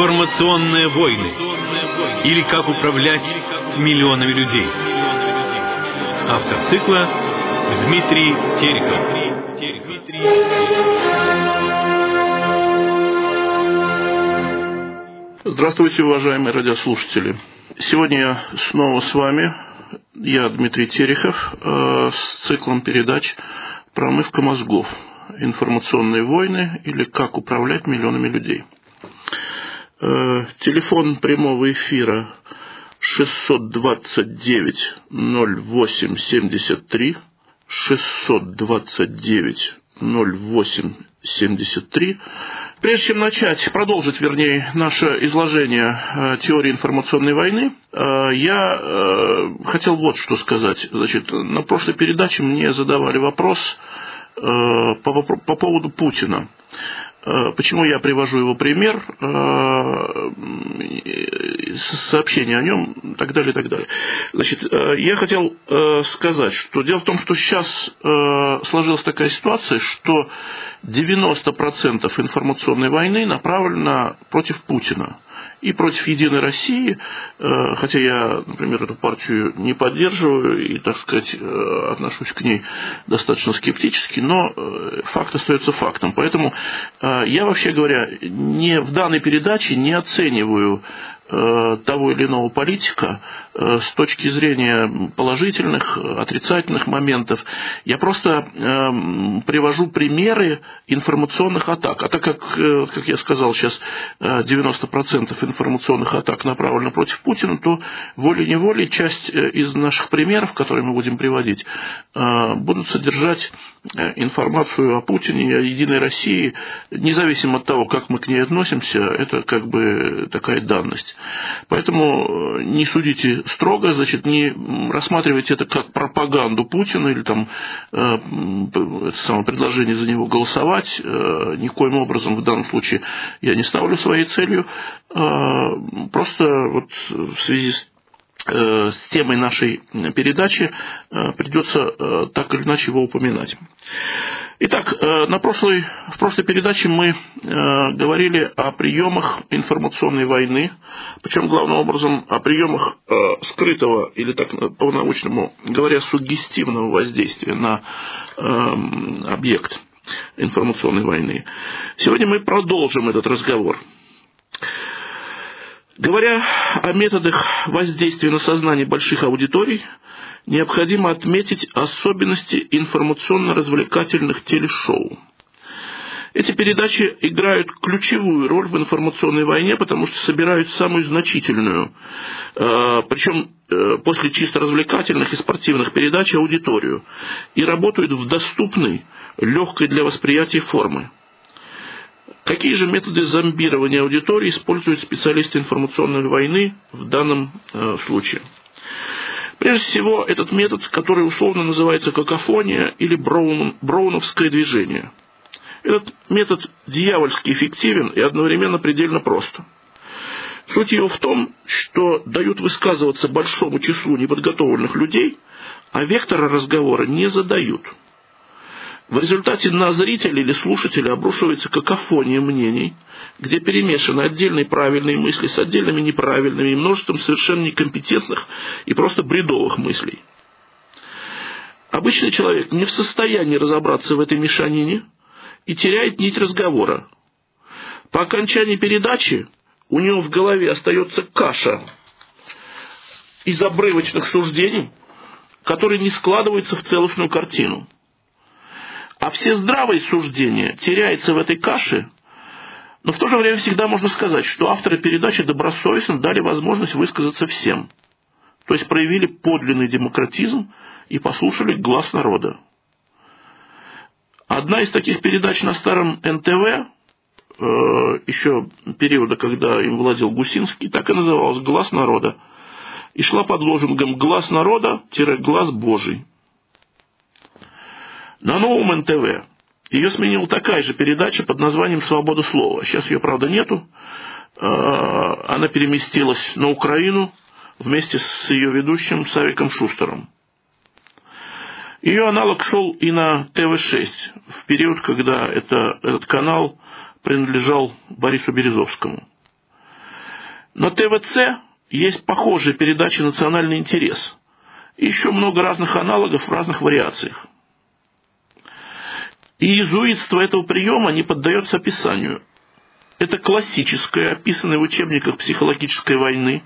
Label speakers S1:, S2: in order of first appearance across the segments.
S1: Информационные войны. Или как управлять миллионами людей. Автор цикла Дмитрий Терехов.
S2: Здравствуйте, уважаемые радиослушатели. Сегодня я снова с вами. Я Дмитрий Терехов э, с циклом передач «Промывка мозгов. Информационные войны» или «Как управлять миллионами людей». Э, телефон прямого эфира 629 08 73 629 08 73. Прежде чем начать, продолжить, вернее, наше изложение э, теории информационной войны, э, я хотел вот что сказать. Значит, на прошлой передаче мне задавали вопрос по, по поводу Путина. Э, почему я привожу его пример, э, сообщение о нем и так далее, и так далее. Значит, э, я хотел сказать, что дело в том, что сейчас сложилась такая ситуация, что 90% информационной войны направлена против Путина и против «Единой России», э, хотя я, например, эту партию не поддерживаю и, так сказать, э, отношусь к ней достаточно скептически, но э, факт остается фактом. Поэтому я, вообще говоря, не, в данной передаче не оцениваю того или иного политика э, с точки зрения положительных, отрицательных моментов. Я просто эм, привожу примеры информационных атак. А так как, э, как я сказал, сейчас 90% информационных атак направлено против Путина, то волей-неволей часть из наших примеров, которые мы будем приводить, будут содержать информацию о Путине о Единой России, независимо от того, как мы к ней относимся, это как бы такая данность. Поэтому э, не судите строго, значит, не рассматривайте это как пропаганду Путина или там э, это самое предложение за него голосовать. Э, никоим образом в данном случае я не ставлю своей целью. Просто вот в связи с с темой нашей передачи придется так или иначе его упоминать. Итак, э, на прошлой, в прошлой передаче мы э, говорили о приемах информационной войны, причем главным образом о приемах э, скрытого или так по-научному говоря суггестивного воздействия на объект информационной войны. Сегодня мы продолжим этот разговор. Говоря о методах воздействия на сознание больших аудиторий, необходимо отметить особенности информационно-развлекательных телешоу. Эти передачи играют ключевую роль в информационной войне, потому что собирают самую значительную, э, причем э, после чисто развлекательных и спортивных передач аудиторию, и работают в доступной, легкой для восприятия формы. Какие же методы зомбирования аудитории используют специалисты информационной войны в данном э, случае? Прежде всего, этот метод, который условно называется какофония или броун, броуновское движение. Этот метод дьявольски эффективен и одновременно предельно прост. Суть его в том, что дают высказываться большому числу неподготовленных людей, а вектора разговора не задают – в результате на зрителя или слушателя обрушивается какофония мнений, где перемешаны отдельные правильные мысли с отдельными неправильными и множеством совершенно некомпетентных и просто бредовых мыслей. Обычный человек не в состоянии разобраться в этой мешанине и теряет нить разговора. По окончании передачи у него в голове остается каша из обрывочных суждений, которые не складываются в целостную картину – а все здравые суждения теряются в этой каше, но в то же время всегда можно сказать, что авторы передачи добросовестно дали возможность высказаться всем. То есть проявили подлинный демократизм и послушали глаз народа. Одна из таких передач на старом НТВ, э, еще периода, когда им владел Гусинский, так и называлась «Глаз народа». И шла под лозунгом «Глаз народа-глаз Божий». На новом НТВ ее сменила такая же передача под названием «Свобода слова». Сейчас ее, правда, нету. А, она переместилась на Украину вместе с ее ведущим Савиком Шустером. Ее аналог шел и на ТВ-6 в период, когда это, этот канал принадлежал Борису Березовскому. На ТВЦ есть похожие передачи «Национальный интерес». И еще много разных аналогов в разных вариациях. И иезуитство этого приема не поддается описанию. Это классическая, описанная в учебниках психологической войны,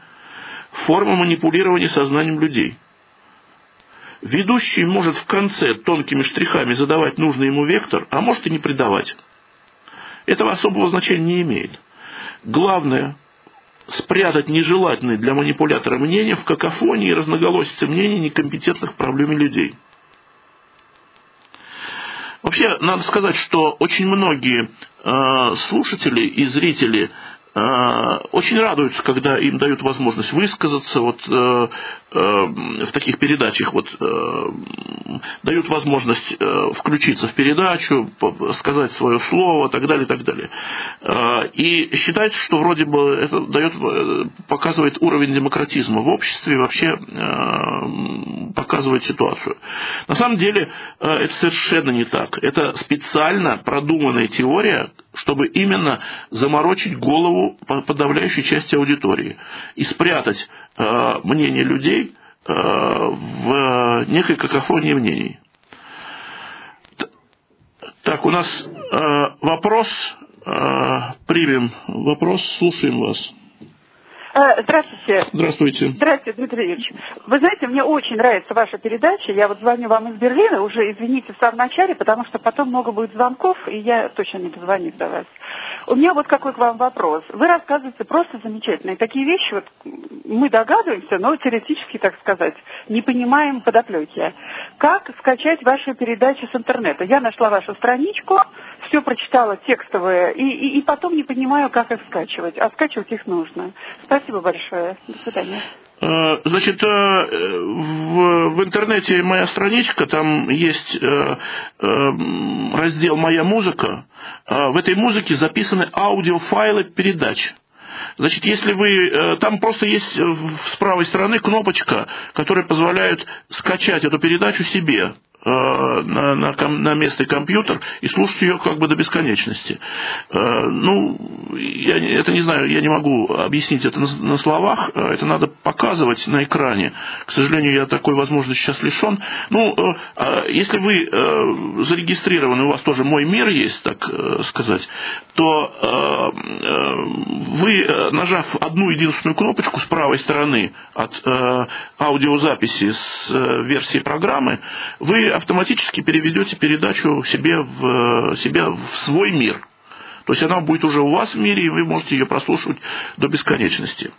S2: форма манипулирования сознанием людей. Ведущий может в конце тонкими штрихами задавать нужный ему вектор, а может и не придавать. Этого особого значения не имеет. Главное – спрятать нежелательные для манипулятора мнения в какофонии и разноголосице мнений некомпетентных в проблеме людей. Вообще, надо сказать, что очень многие э, слушатели и зрители очень радуются, когда им дают возможность высказаться. Вот э, Э, в таких передачах вот э, дают возможность э, включиться в передачу, сказать свое слово, так далее, так далее. И считается, что вроде бы это дает, показывает уровень демократизма в обществе, вообще показывает ситуацию. На самом деле это совершенно не так. Это специально продуманная теория, чтобы именно заморочить голову подавляющей части аудитории и спрятать мнение людей Э, в некой какофонии мнений. Так, у нас э, вопрос. Э, примем вопрос, слушаем вас.
S3: Э, здравствуйте.
S2: Здравствуйте.
S3: Здравствуйте, Дмитрий Юрьевич. Вы знаете, мне очень нравится ваша передача. Я вот звоню вам из Берлина, уже извините в самом начале, потому что потом много будет звонков, и я точно не дозвонюсь до вас. У меня вот какой к вам вопрос. Вы рассказываете просто замечательные такие вещи, вот мы догадываемся, но теоретически, так сказать, не понимаем подоплеки. Как скачать ваши передачи с интернета? Я нашла вашу страничку, все прочитала текстовое, и, и, и потом не понимаю, как их скачивать. А скачивать их нужно. Спасибо большое. До свидания.
S2: Э, значит, э, в, интернете моя страничка, там есть э, раздел «Моя музыка». В этой музыке записаны аудиофайлы передач. Значит, если вы... Там просто есть с правой стороны кнопочка, которая позволяет скачать эту передачу себе. Э, на, на, на местный компьютер и слушать ее как бы до бесконечности. Э, ну, я это не знаю, я не могу объяснить это на, на словах, э, это надо показывать на экране. К сожалению, я такой возможности сейчас лишен. Ну, а если вы зарегистрированы, у вас тоже мой мир есть, так сказать, то вы, нажав одну единственную кнопочку с правой стороны от аудиозаписи с версии программы, вы автоматически переведете передачу себе в, себе в свой мир. То есть она будет уже у вас в мире, и вы можете ее прослушивать до бесконечности.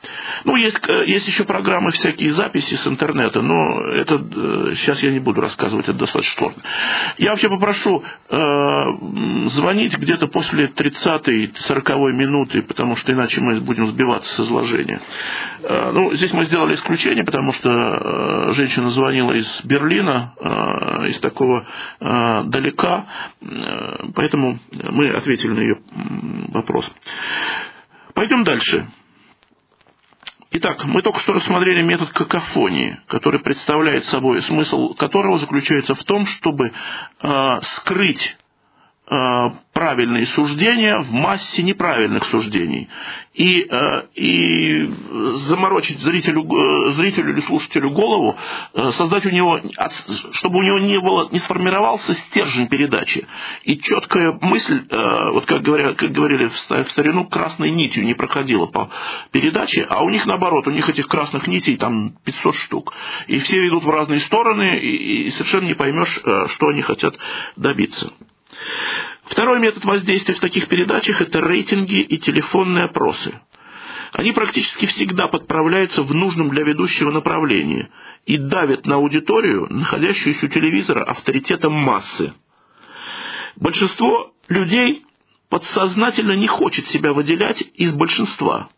S2: Ну, есть, э, есть еще программы, всякие записи с интернета, но это э, сейчас я не буду рассказывать, это достаточно сложно. Я вообще попрошу э, звонить где-то после 30-й, 40-й минуты, потому что иначе мы будем сбиваться с изложения. Э, ну, здесь мы сделали исключение, потому что э, женщина звонила из Берлина, э, из такого э, далека, э, поэтому мы ответили на ее вопрос. Пойдем дальше. Итак, мы только что рассмотрели метод какофонии, который представляет собой смысл которого заключается в том, чтобы э, скрыть правильные суждения в массе неправильных суждений. И, э, и заморочить зрителю, э, зрителю или слушателю голову, создать у него, чтобы у него не, было, не сформировался стержень передачи. И четкая мысль, вот как, говоря, как говорили в старину, красной нитью не проходила по передаче, а у них наоборот, у них этих красных нитей там 500 штук. И все идут в разные стороны, и, и совершенно не поймешь, что они хотят добиться. Второй метод воздействия в таких передачах – это рейтинги и телефонные опросы. Они практически всегда подправляются в нужном для ведущего направлении и давят на аудиторию, находящуюся у телевизора, авторитетом массы. Большинство людей подсознательно не хочет себя выделять из большинства.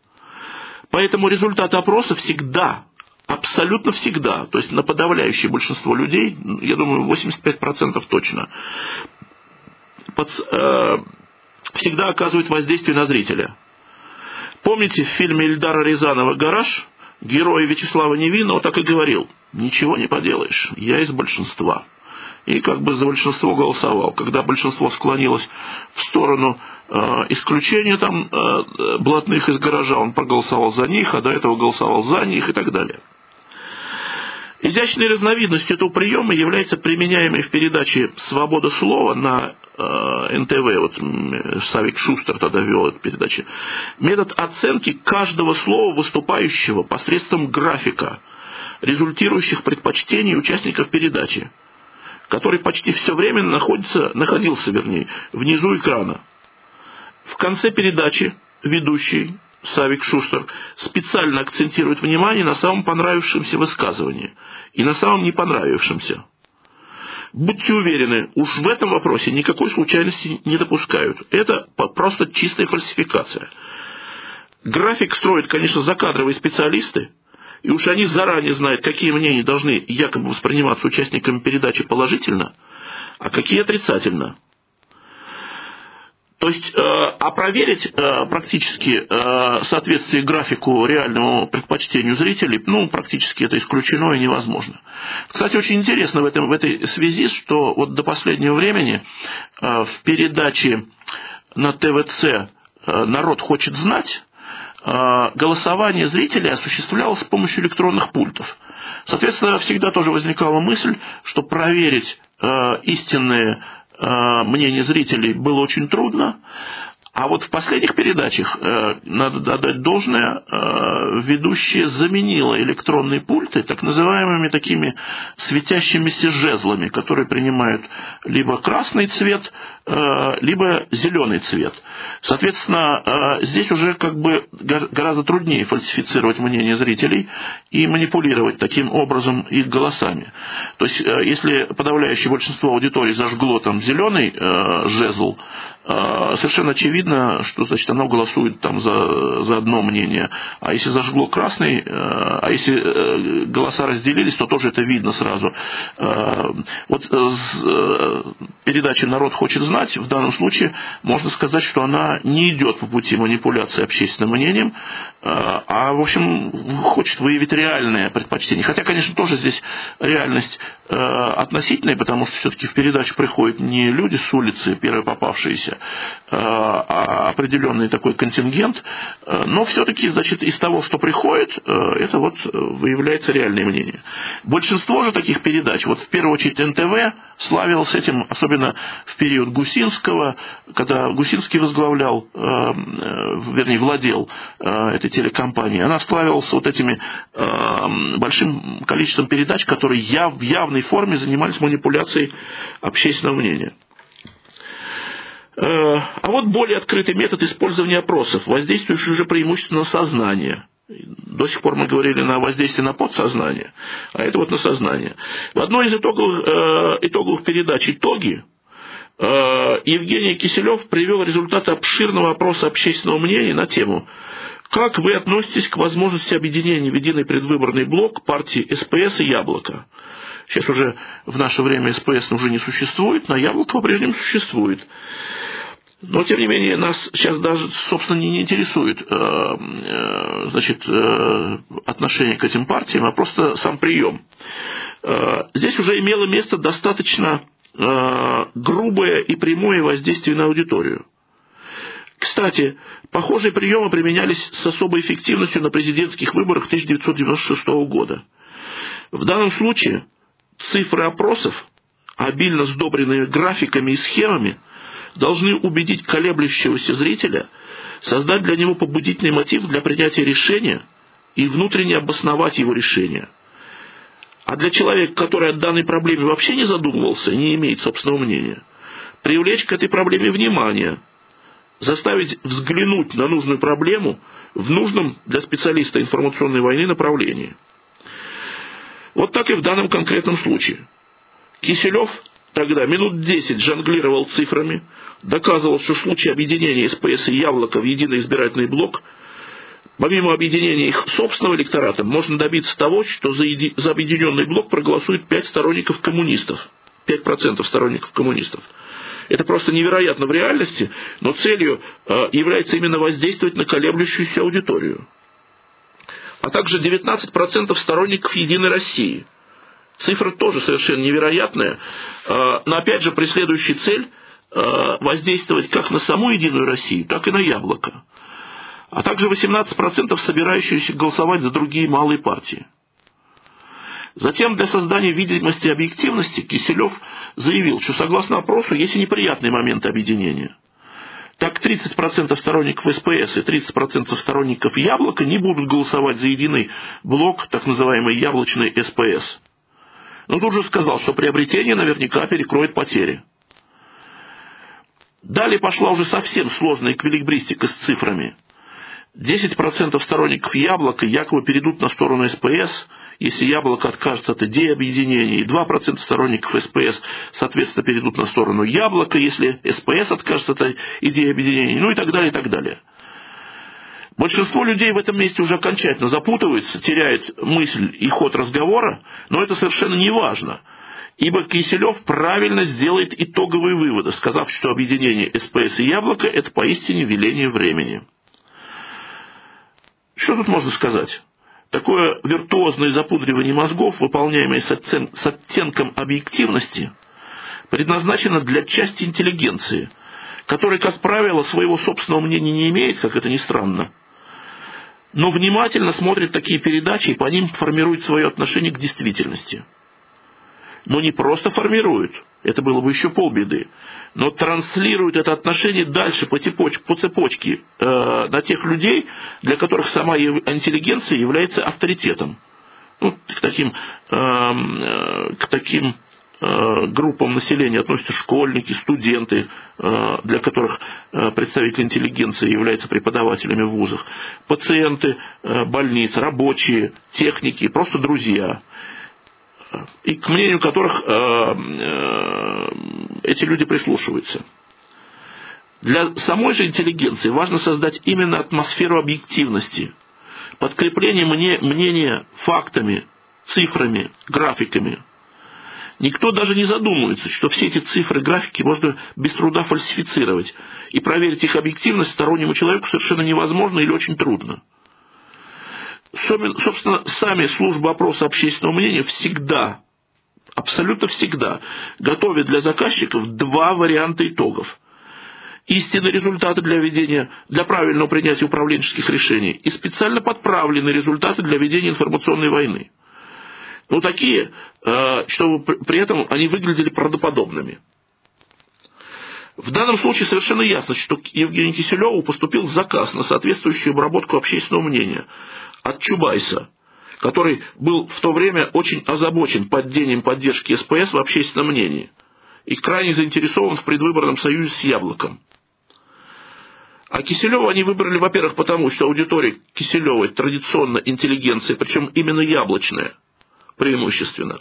S2: Поэтому результаты опроса всегда, абсолютно всегда, то есть на подавляющее большинство людей, я думаю, 85% точно, под, э, всегда оказывает воздействие на зрителя. Помните в фильме Ильдара Рязанова «Гараж»? Герой Вячеслава Невинного так и говорил, ничего не поделаешь, я из большинства. и как бы за большинство голосовал. Когда большинство склонилось в сторону э, исключения там э, блатных из гаража, он проголосовал за них, а до этого голосовал за них и так далее. Изящной разновидностью этого приема является применяемый в передаче «Свобода слова» на НТВ, вот Савик Шустер тогда вел эту передачу, метод оценки каждого слова выступающего посредством графика, результирующих предпочтений участников передачи, который почти все время находится, находился, вернее, внизу экрана. В конце передачи ведущий Савик Шустер специально акцентирует внимание на самом понравившемся высказывании и на самом не понравившемся. Будьте уверены, уж в этом вопросе никакой случайности не допускают. Это просто чистая фальсификация. График строят, конечно, закадровые специалисты, и уж они заранее знают, какие мнения должны якобы восприниматься участниками передачи положительно, а какие отрицательно – то есть, э, а проверить э, практически э, соответствие графику реальному предпочтению зрителей, ну, практически это исключено и невозможно. Кстати, очень интересно в, этом, в этой связи, что вот до последнего времени в передаче на ТВЦ «Народ хочет знать» голосование зрителей осуществлялось с помощью электронных пультов. Соответственно, всегда тоже возникала мысль, что проверить истинные Э, мнение зрителей было очень трудно. А вот в последних передачах, э, надо отдать должное, э, ведущая заменила электронные пульты так называемыми такими светящимися жезлами, которые принимают либо красный цвет, либо зеленый цвет. Соответственно, здесь уже как бы гораздо труднее фальсифицировать мнение зрителей и манипулировать таким образом их голосами. То есть, если подавляющее большинство аудитории зажгло там зеленый жезл, совершенно очевидно, что значит, оно голосует там за, за одно мнение. А если зажгло красный, э, а если э, голоса разделились, то тоже это видно сразу. Э, вот передача «Народ хочет знать» в данном случае можно сказать, что она не идет по пути манипуляции общественным мнением, а, в общем, хочет выявить реальное предпочтение. Хотя, конечно, тоже здесь реальность относительная, потому что все-таки в передачу приходят не люди с улицы, первые попавшиеся, Э, а определенный такой контингент, э, но все-таки, значит, из того, что приходит, э, это вот выявляется реальное мнение. Большинство же таких передач, вот в первую очередь НТВ славилась этим, особенно в период Гусинского, когда Гусинский возглавлял, вернее, владел этой телекомпанией, она славилась вот этими большим количеством передач, которые в явной форме занимались манипуляцией общественного мнения. Э, а вот более открытый метод использования опросов, воздействующий уже преимущественно на сознание. До сих пор мы говорили на воздействие на подсознание, а это вот на сознание. В одной из итоговых, э, итоговых передач «Итоги» э, Евгений Киселев привел результаты обширного опроса общественного мнения на тему «Как вы относитесь к возможности объединения в единый предвыборный блок партии СПС и Яблоко?» Сейчас уже в наше время СПС уже не существует, но Яблоко по-прежнему существует. Но, тем не менее, нас сейчас даже, собственно, не интересует э, э, значит, э, отношение к этим партиям, а просто сам прием. Здесь уже имело место достаточно грубое и прямое воздействие на аудиторию. Кстати, похожие приемы применялись с особой эффективностью на президентских выборах 1996 года. В данном случае цифры опросов, обильно сдобренные графиками и схемами, должны убедить колеблющегося зрителя, создать для него побудительный мотив для принятия решения и внутренне обосновать его решение. А для человека, который о данной проблеме вообще не задумывался, не имеет собственного мнения, привлечь к этой проблеме внимание, заставить взглянуть на нужную проблему в нужном для специалиста информационной войны направлении. Вот так и в данном конкретном случае. Киселев тогда минут 10 жонглировал цифрами, доказывал, что в случае объединения СПС и Яблоко в единый избирательный блок, помимо объединения их собственного электората, можно добиться того, что за, еди... за объединенный блок проголосует 5 сторонников коммунистов, 5% сторонников коммунистов. Это просто невероятно в реальности, но целью э, является именно воздействовать на колеблющуюся аудиторию. А также 19% сторонников «Единой России», Цифра тоже совершенно невероятная, э, но опять же преследующая цель э, воздействовать как на саму Единую Россию, так и на Яблоко, а также 18% собирающиеся голосовать за другие малые партии. Затем для создания видимости и объективности Киселев заявил, что согласно опросу есть и неприятные моменты объединения. Так 30% сторонников СПС и 30% сторонников Яблока не будут голосовать за единый блок, так называемый яблочный СПС. Но тут же сказал, что приобретение наверняка перекроет потери. Далее пошла уже совсем сложная эквилибристика с цифрами – 10% сторонников яблока якобы перейдут на сторону СПС, если яблоко откажется от идеи объединения, и 2% сторонников СПС, соответственно, перейдут на сторону яблока, если СПС откажется от идеи объединения, ну и так далее, и так далее. Большинство людей в этом месте уже окончательно запутываются, теряют мысль и ход разговора, но это совершенно не важно, ибо Киселев правильно сделает итоговые выводы, сказав, что объединение СПС и яблоко – это поистине веление времени. Что тут можно сказать? Такое виртуозное запудривание мозгов, выполняемое с, оттен... с оттенком объективности, предназначено для части интеллигенции, которая, как правило, своего собственного мнения не имеет, как это ни странно, но внимательно смотрит такие передачи и по ним формирует свое отношение к действительности. Но не просто формирует, это было бы еще полбеды, но транслирует это отношение дальше по, цепоч, по цепочке э, на тех людей, для которых сама интеллигенция является авторитетом. Ну, к таким, э, э, к таким э, группам населения относятся школьники, студенты, э, для которых э, представители интеллигенции являются преподавателями в вузах, пациенты больниц, рабочие, техники, просто друзья и к мнению которых э, э, эти люди прислушиваются. Для самой же интеллигенции важно создать именно атмосферу объективности, подкрепление мнения фактами, цифрами, графиками. Никто даже не задумывается, что все эти цифры, графики можно без труда фальсифицировать, и проверить их объективность стороннему человеку совершенно невозможно или очень трудно. Собственно, сами службы опроса общественного мнения всегда, абсолютно всегда, готовят для заказчиков два варианта итогов. Истинные результаты для ведения, для правильного принятия управленческих решений и специально подправленные результаты для ведения информационной войны. Ну, такие, э, чтобы при этом они выглядели правдоподобными. В данном случае совершенно ясно, что Евгению Киселеву поступил заказ на соответствующую обработку общественного мнения от Чубайса, который был в то время очень озабочен падением поддержки СПС в общественном мнении и крайне заинтересован в предвыборном союзе с Яблоком. А Киселева они выбрали, во-первых, потому что аудитория Киселевой традиционно интеллигенция, причем именно яблочная, преимущественно.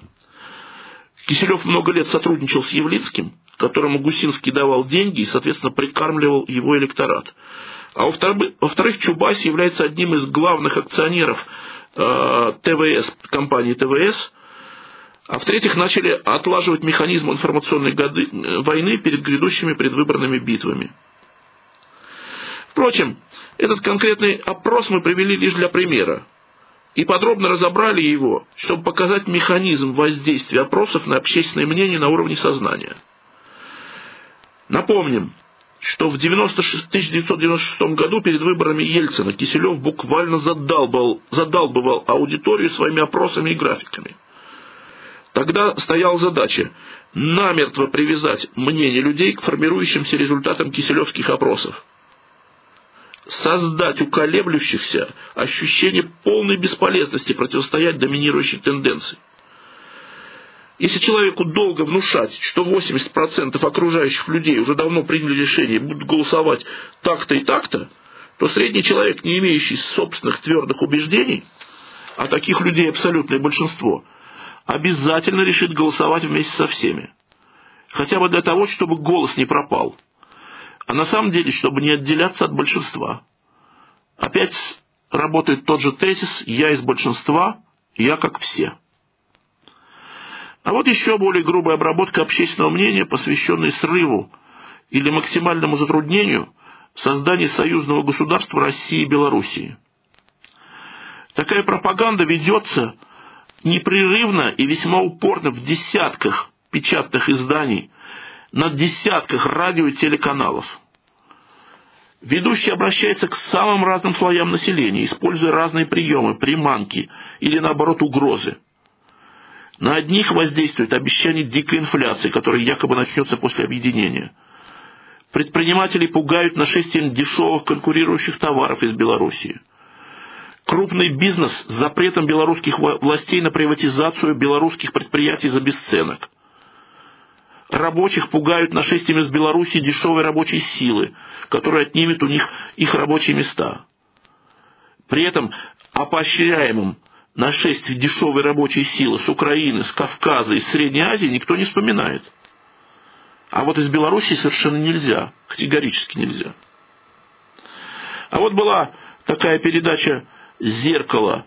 S2: Киселев много лет сотрудничал с Явлицким, которому Гусинский давал деньги и, соответственно, прикармливал его электорат. А во-вторых, Чубайс является одним из главных акционеров э, ТВС, компании ТВС, а в-третьих, начали отлаживать механизм информационной годы, э, войны перед грядущими предвыборными битвами. Впрочем, этот конкретный опрос мы привели лишь для примера и подробно разобрали его, чтобы показать механизм воздействия опросов на общественное мнение на уровне сознания. Напомним, что в 1996 году перед выборами Ельцина Киселев буквально задалбал, задалбывал аудиторию своими опросами и графиками. Тогда стояла задача намертво привязать мнение людей к формирующимся результатам киселевских опросов. Создать у колеблющихся ощущение полной бесполезности противостоять доминирующей тенденции. Если человеку долго внушать, что 80% окружающих людей уже давно приняли решение будут голосовать так-то и так-то, то средний человек, не имеющий собственных твердых убеждений, а таких людей абсолютное большинство, обязательно решит голосовать вместе со всеми. Хотя бы для того, чтобы голос не пропал. А на самом деле, чтобы не отделяться от большинства. Опять работает тот же тезис «я из большинства, я как все». А вот еще более грубая обработка общественного мнения, посвященная срыву или максимальному затруднению создания союзного государства России и Белоруссии. Такая пропаганда ведется непрерывно и весьма упорно в десятках печатных изданий, на десятках радио и телеканалов. Ведущий обращается к самым разным слоям населения, используя разные приемы, приманки или, наоборот, угрозы. На одних воздействует обещание дикой инфляции, которая якобы начнется после объединения. Предприниматели пугают нашествием дешевых конкурирующих товаров из Белоруссии. Крупный бизнес с запретом белорусских властей на приватизацию белорусских предприятий за бесценок. Рабочих пугают нашествием из Белоруссии дешевой рабочей силы, которая отнимет у них их рабочие места. При этом о поощряемом нашествии дешевой рабочей силы с Украины, с Кавказа, из Средней Азии никто не вспоминает. А вот из Белоруссии совершенно нельзя, категорически нельзя. А вот была такая передача «Зеркало»,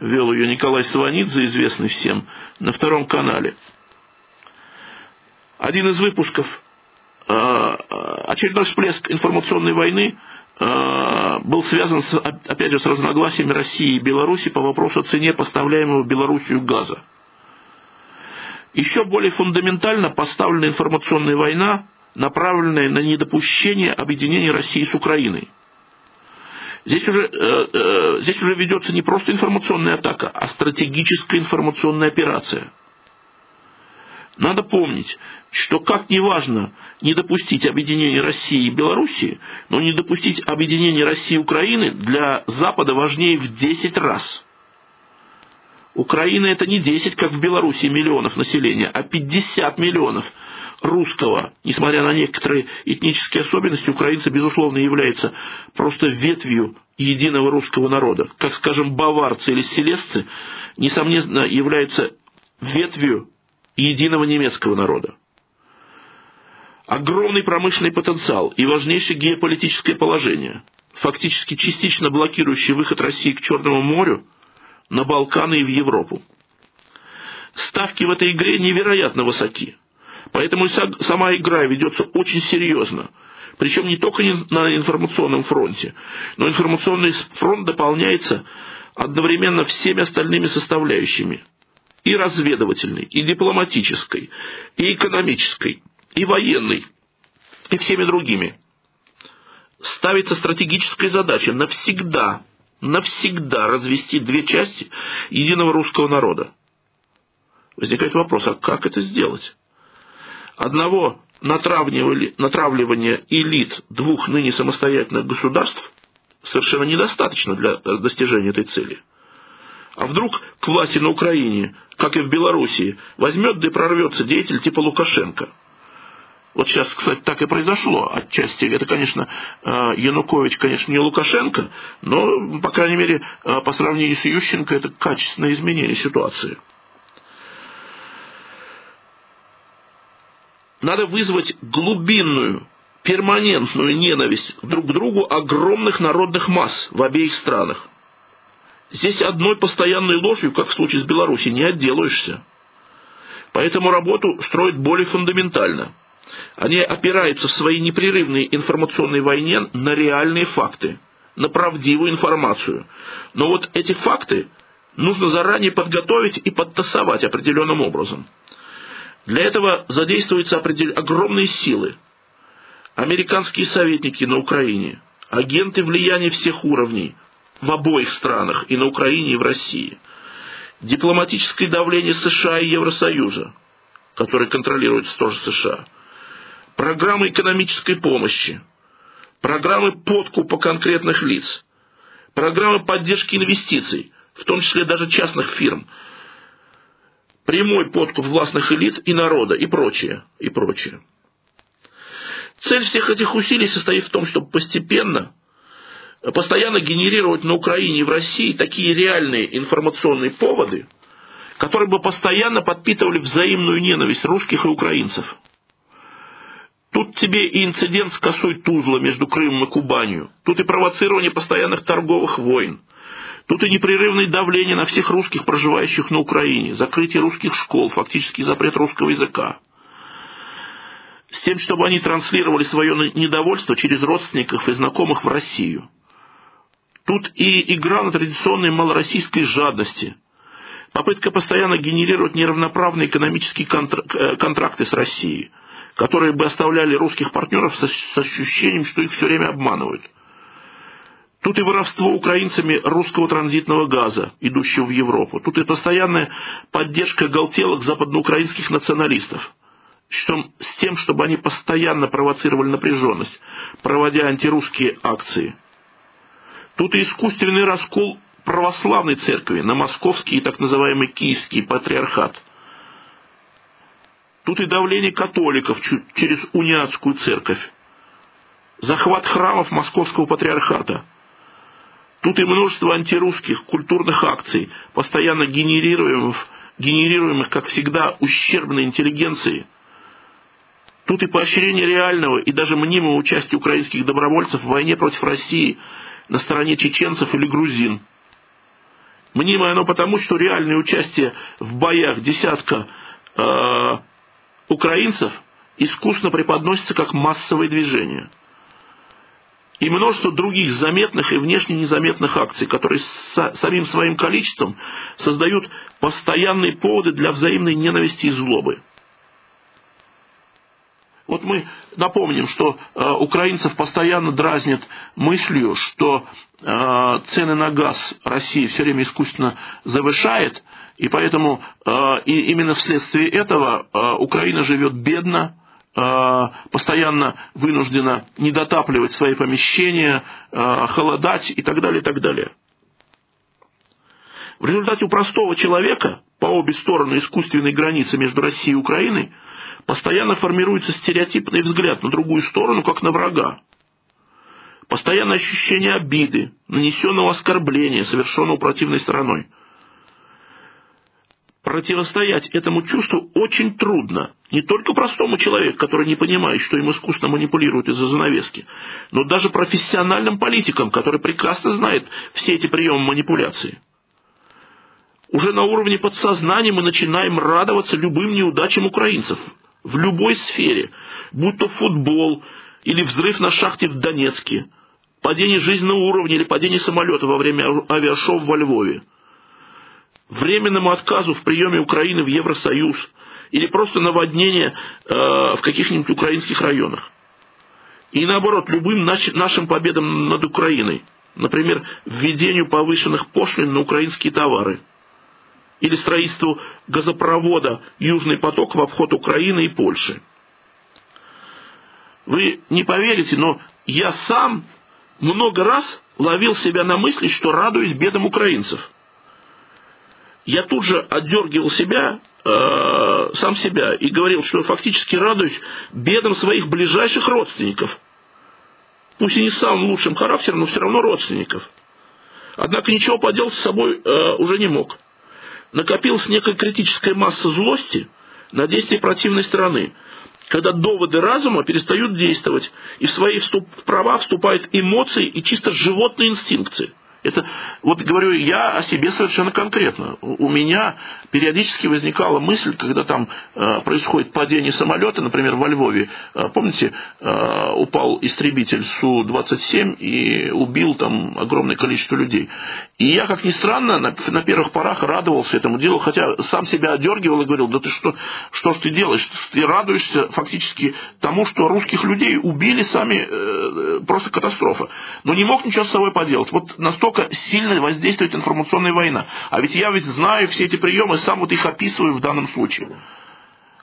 S2: вел ее Николай Саванидзе, известный всем, на втором канале. Один из выпусков, а, а, очередной всплеск информационной войны был связан, с, опять же, с разногласиями России и Беларуси по вопросу о цене поставляемого Белоруссию газа. Еще более фундаментально поставлена информационная война, направленная на недопущение объединения России с Украиной. Здесь уже, э, э, здесь уже ведется не просто информационная атака, а стратегическая информационная операция. Надо помнить, что как не важно не допустить объединения России и Белоруссии, но не допустить объединения России и Украины для Запада важнее в 10 раз. Украина это не 10, как в Белоруссии, миллионов населения, а 50 миллионов русского. Несмотря на некоторые этнические особенности, украинцы, безусловно, являются просто ветвью единого русского народа. Как, скажем, баварцы или селесцы, несомненно, являются ветвью единого немецкого народа. Огромный промышленный потенциал и важнейшее геополитическое положение, фактически частично блокирующий выход России к Черному морю, на Балканы и в Европу. Ставки в этой игре невероятно высоки. Поэтому и сама игра ведется очень серьезно. Причем не только на информационном фронте, но информационный фронт дополняется одновременно всеми остальными составляющими. И разведывательной, и дипломатической, и экономической, и военной, и всеми другими. Ставится стратегическая задача навсегда навсегда развести две части единого русского народа. Возникает вопрос, а как это сделать? Одного натравливания элит двух ныне самостоятельных государств совершенно недостаточно для достижения этой цели. А вдруг к власти на Украине, как и в Белоруссии, возьмет да и прорвется деятель типа Лукашенко – вот сейчас, кстати, так и произошло отчасти. Это, конечно, э, Янукович, конечно, не Лукашенко, но, по крайней мере, э, по сравнению с Ющенко, это качественное изменение ситуации. Надо вызвать глубинную, перманентную ненависть друг к другу огромных народных масс в обеих странах. Здесь одной постоянной ложью, как в случае с Беларусью, не отделаешься. Поэтому работу строят более фундаментально – они опираются в своей непрерывной информационной войне на реальные факты, на правдивую информацию. Но вот эти факты нужно заранее подготовить и подтасовать определенным образом. Для этого задействуются огромные силы. Американские советники на Украине, агенты влияния всех уровней в обоих странах, и на Украине, и в России, дипломатическое давление США и Евросоюза, который контролируется тоже США – программы экономической помощи, программы подкупа конкретных лиц, программы поддержки инвестиций, в том числе даже частных фирм, прямой подкуп властных элит и народа и прочее, и прочее. Цель всех этих усилий состоит в том, чтобы постепенно, постоянно генерировать на Украине и в России такие реальные информационные поводы, которые бы постоянно подпитывали взаимную ненависть русских и украинцев – Тут тебе и инцидент с косой Тузла между Крымом и Кубанью. Тут и провоцирование постоянных торговых войн. Тут и непрерывное давление на всех русских, проживающих на Украине. Закрытие русских школ, фактически запрет русского языка. С тем, чтобы они транслировали свое недовольство через родственников и знакомых в Россию. Тут и игра на традиционной малороссийской жадности – попытка постоянно генерировать неравноправные экономические э, контракты с Россией, которые бы оставляли русских партнеров с ощущением, что их все время обманывают. Тут и воровство украинцами русского транзитного газа, идущего в Европу. Тут и постоянная поддержка галтелок западноукраинских националистов с тем, чтобы они постоянно провоцировали напряженность, проводя антирусские акции. Тут и искусственный раскол православной церкви на московский и так называемый киевский патриархат. Тут и давление католиков через униатскую церковь. Захват храмов московского патриархата. Тут и множество антирусских культурных акций, постоянно генерируемых, генерируемых как всегда, ущербной интеллигенции. Тут и поощрение реального и даже мнимого участия украинских добровольцев в войне против России на стороне чеченцев или грузин – Мнимое оно потому, что реальное участие в боях десятка э, украинцев искусно преподносится как массовое движение. И множество других заметных и внешне незаметных акций, которые с самим своим количеством создают постоянные поводы для взаимной ненависти и злобы. Вот мы напомним, что э, украинцев постоянно дразнят мыслью, что э, цены на газ России все время искусственно завышает, и поэтому э, и именно вследствие этого э, Украина живет бедно, э, постоянно вынуждена недотапливать свои помещения, э, холодать и так далее, и так далее. В результате у простого человека по обе стороны искусственной границы между Россией и Украиной – Постоянно формируется стереотипный взгляд на другую сторону, как на врага. Постоянное ощущение обиды, нанесенного оскорбления, совершенного противной стороной. Противостоять этому чувству очень трудно. Не только простому человеку, который не понимает, что им искусно манипулируют из-за занавески, но даже профессиональным политикам, который прекрасно знает все эти приемы манипуляции. Уже на уровне подсознания мы начинаем радоваться любым неудачам украинцев – в любой сфере, будь то футбол или взрыв на шахте в Донецке, падение жизненного уровня или падение самолета во время авиашоу во Львове, временному отказу в приеме Украины в Евросоюз. Или просто наводнение э, в каких-нибудь украинских районах. И наоборот, любым нашим победам над Украиной, например, введению повышенных пошлин на украинские товары – или строительству газопровода «Южный поток» в обход Украины и Польши. Вы не поверите, но я сам много раз ловил себя на мысли, что радуюсь бедам украинцев. Я тут же отдергивал себя, э, сам себя, и говорил, что фактически радуюсь бедам своих ближайших родственников. Пусть и не самым лучшим характером, но все равно родственников. Однако ничего поделать с собой э, уже не мог накопилась некая критическая масса злости на действия противной стороны, когда доводы разума перестают действовать, и в свои вступ, права вступают эмоции и чисто животные инстинкты – это, вот говорю я о себе совершенно конкретно. У меня периодически возникала мысль, когда там э, происходит падение самолета, например, во Львове, э, помните, э, упал истребитель Су-27 и убил там огромное количество людей. И я, как ни странно, на, на первых порах радовался этому делу, хотя сам себя одергивал и говорил, да ты что, что ж ты делаешь? Ты радуешься фактически тому, что русских людей убили сами, э, просто катастрофа. Но не мог ничего с собой поделать. Вот настолько насколько сильно воздействует информационная война. А ведь я ведь знаю все эти приемы, сам вот их описываю в данном случае.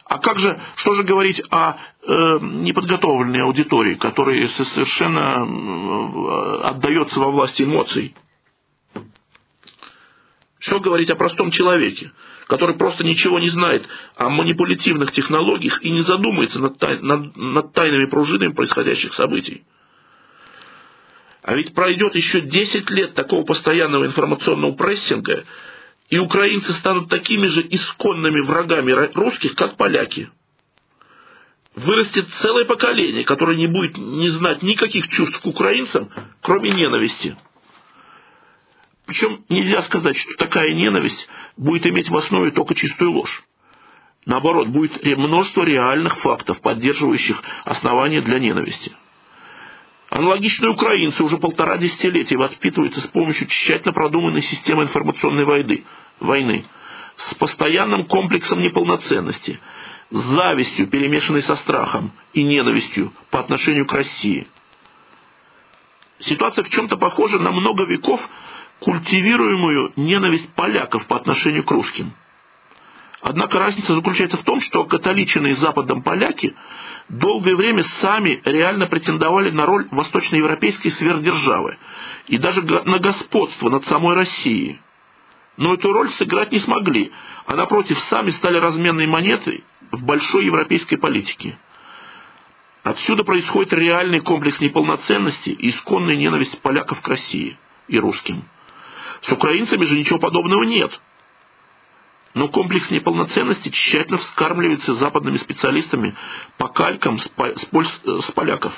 S2: А как же, что же говорить о э, неподготовленной аудитории, которая совершенно отдается во власти эмоций? Что говорить о простом человеке, который просто ничего не знает о манипулятивных технологиях и не задумается над, тай, над, над тайными пружинами происходящих событий? А ведь пройдет еще 10 лет такого постоянного информационного прессинга, и украинцы станут такими же исконными врагами русских, как поляки. Вырастет целое поколение, которое не будет не знать никаких чувств к украинцам, кроме ненависти. Причем нельзя сказать, что такая ненависть будет иметь в основе только чистую ложь. Наоборот, будет множество реальных фактов, поддерживающих основания для ненависти. Аналогичные украинцы уже полтора десятилетия воспитываются с помощью тщательно продуманной системы информационной войны. войны. с постоянным комплексом неполноценности, с завистью, перемешанной со страхом и ненавистью по отношению к России. Ситуация в чем-то похожа на много веков культивируемую ненависть поляков по отношению к русским. Однако разница заключается в том, что католиченные Западом поляки долгое время сами реально претендовали на роль восточноевропейской сверхдержавы и даже на господство над самой Россией. Но эту роль сыграть не смогли, а напротив сами стали разменной монетой в большой европейской политике. Отсюда происходит реальный комплекс неполноценности и исконная ненависть поляков к России и русским. С украинцами же ничего подобного нет. Но комплекс неполноценности тщательно вскармливается западными специалистами по калькам с, с поляков.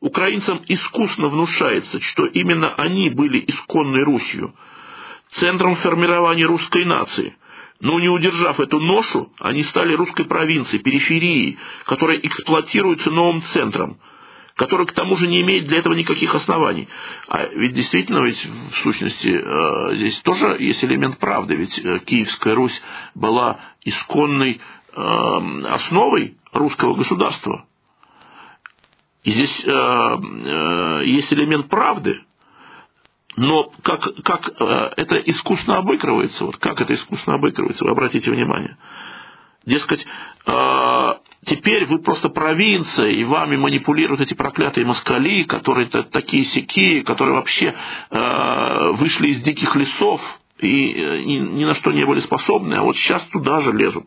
S2: Украинцам искусно внушается, что именно они были исконной Русью, центром формирования русской нации. Но не удержав эту ношу, они стали русской провинцией, периферией, которая эксплуатируется новым центром – который к тому же не имеет для этого никаких оснований. А ведь действительно, ведь в сущности э, здесь тоже есть элемент правды, ведь э, Киевская Русь была исконной эм, основой русского государства. И здесь э, есть элемент правды, но как, как это искусно обыгрывается, вот как это искусно обыгрывается, вы обратите внимание. Дескать, теперь вы просто провинция, и вами манипулируют эти проклятые москали, которые такие сики, которые вообще э, вышли из диких лесов и э, ни, ни на что не были способны, а вот сейчас туда же лезут.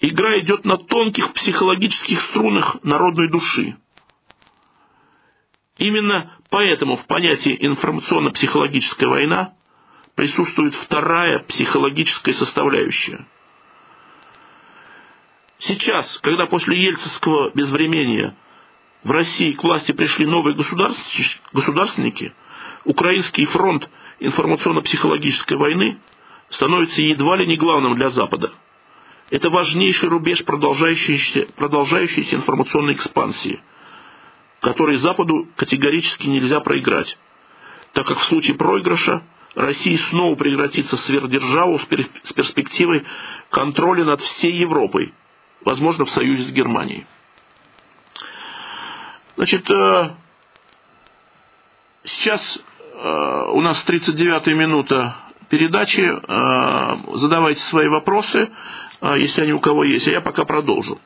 S2: Игра идет на тонких психологических струнах народной души. Именно поэтому в понятии информационно-психологическая война присутствует вторая психологическая составляющая. Сейчас, когда после ельцинского безвремения в России к власти пришли новые государственники, Украинский фронт информационно-психологической войны становится едва ли не главным для Запада. Это важнейший рубеж продолжающейся, продолжающейся информационной экспансии, который Западу категорически нельзя проиграть, так как в случае проигрыша Россия снова превратится в сверхдержаву с перспективой контроля над всей Европой, возможно, в союзе с Германией. Значит, э, сейчас э, у нас 39-я минута передачи. Э, задавайте свои вопросы, если они у кого есть, а я пока продолжу.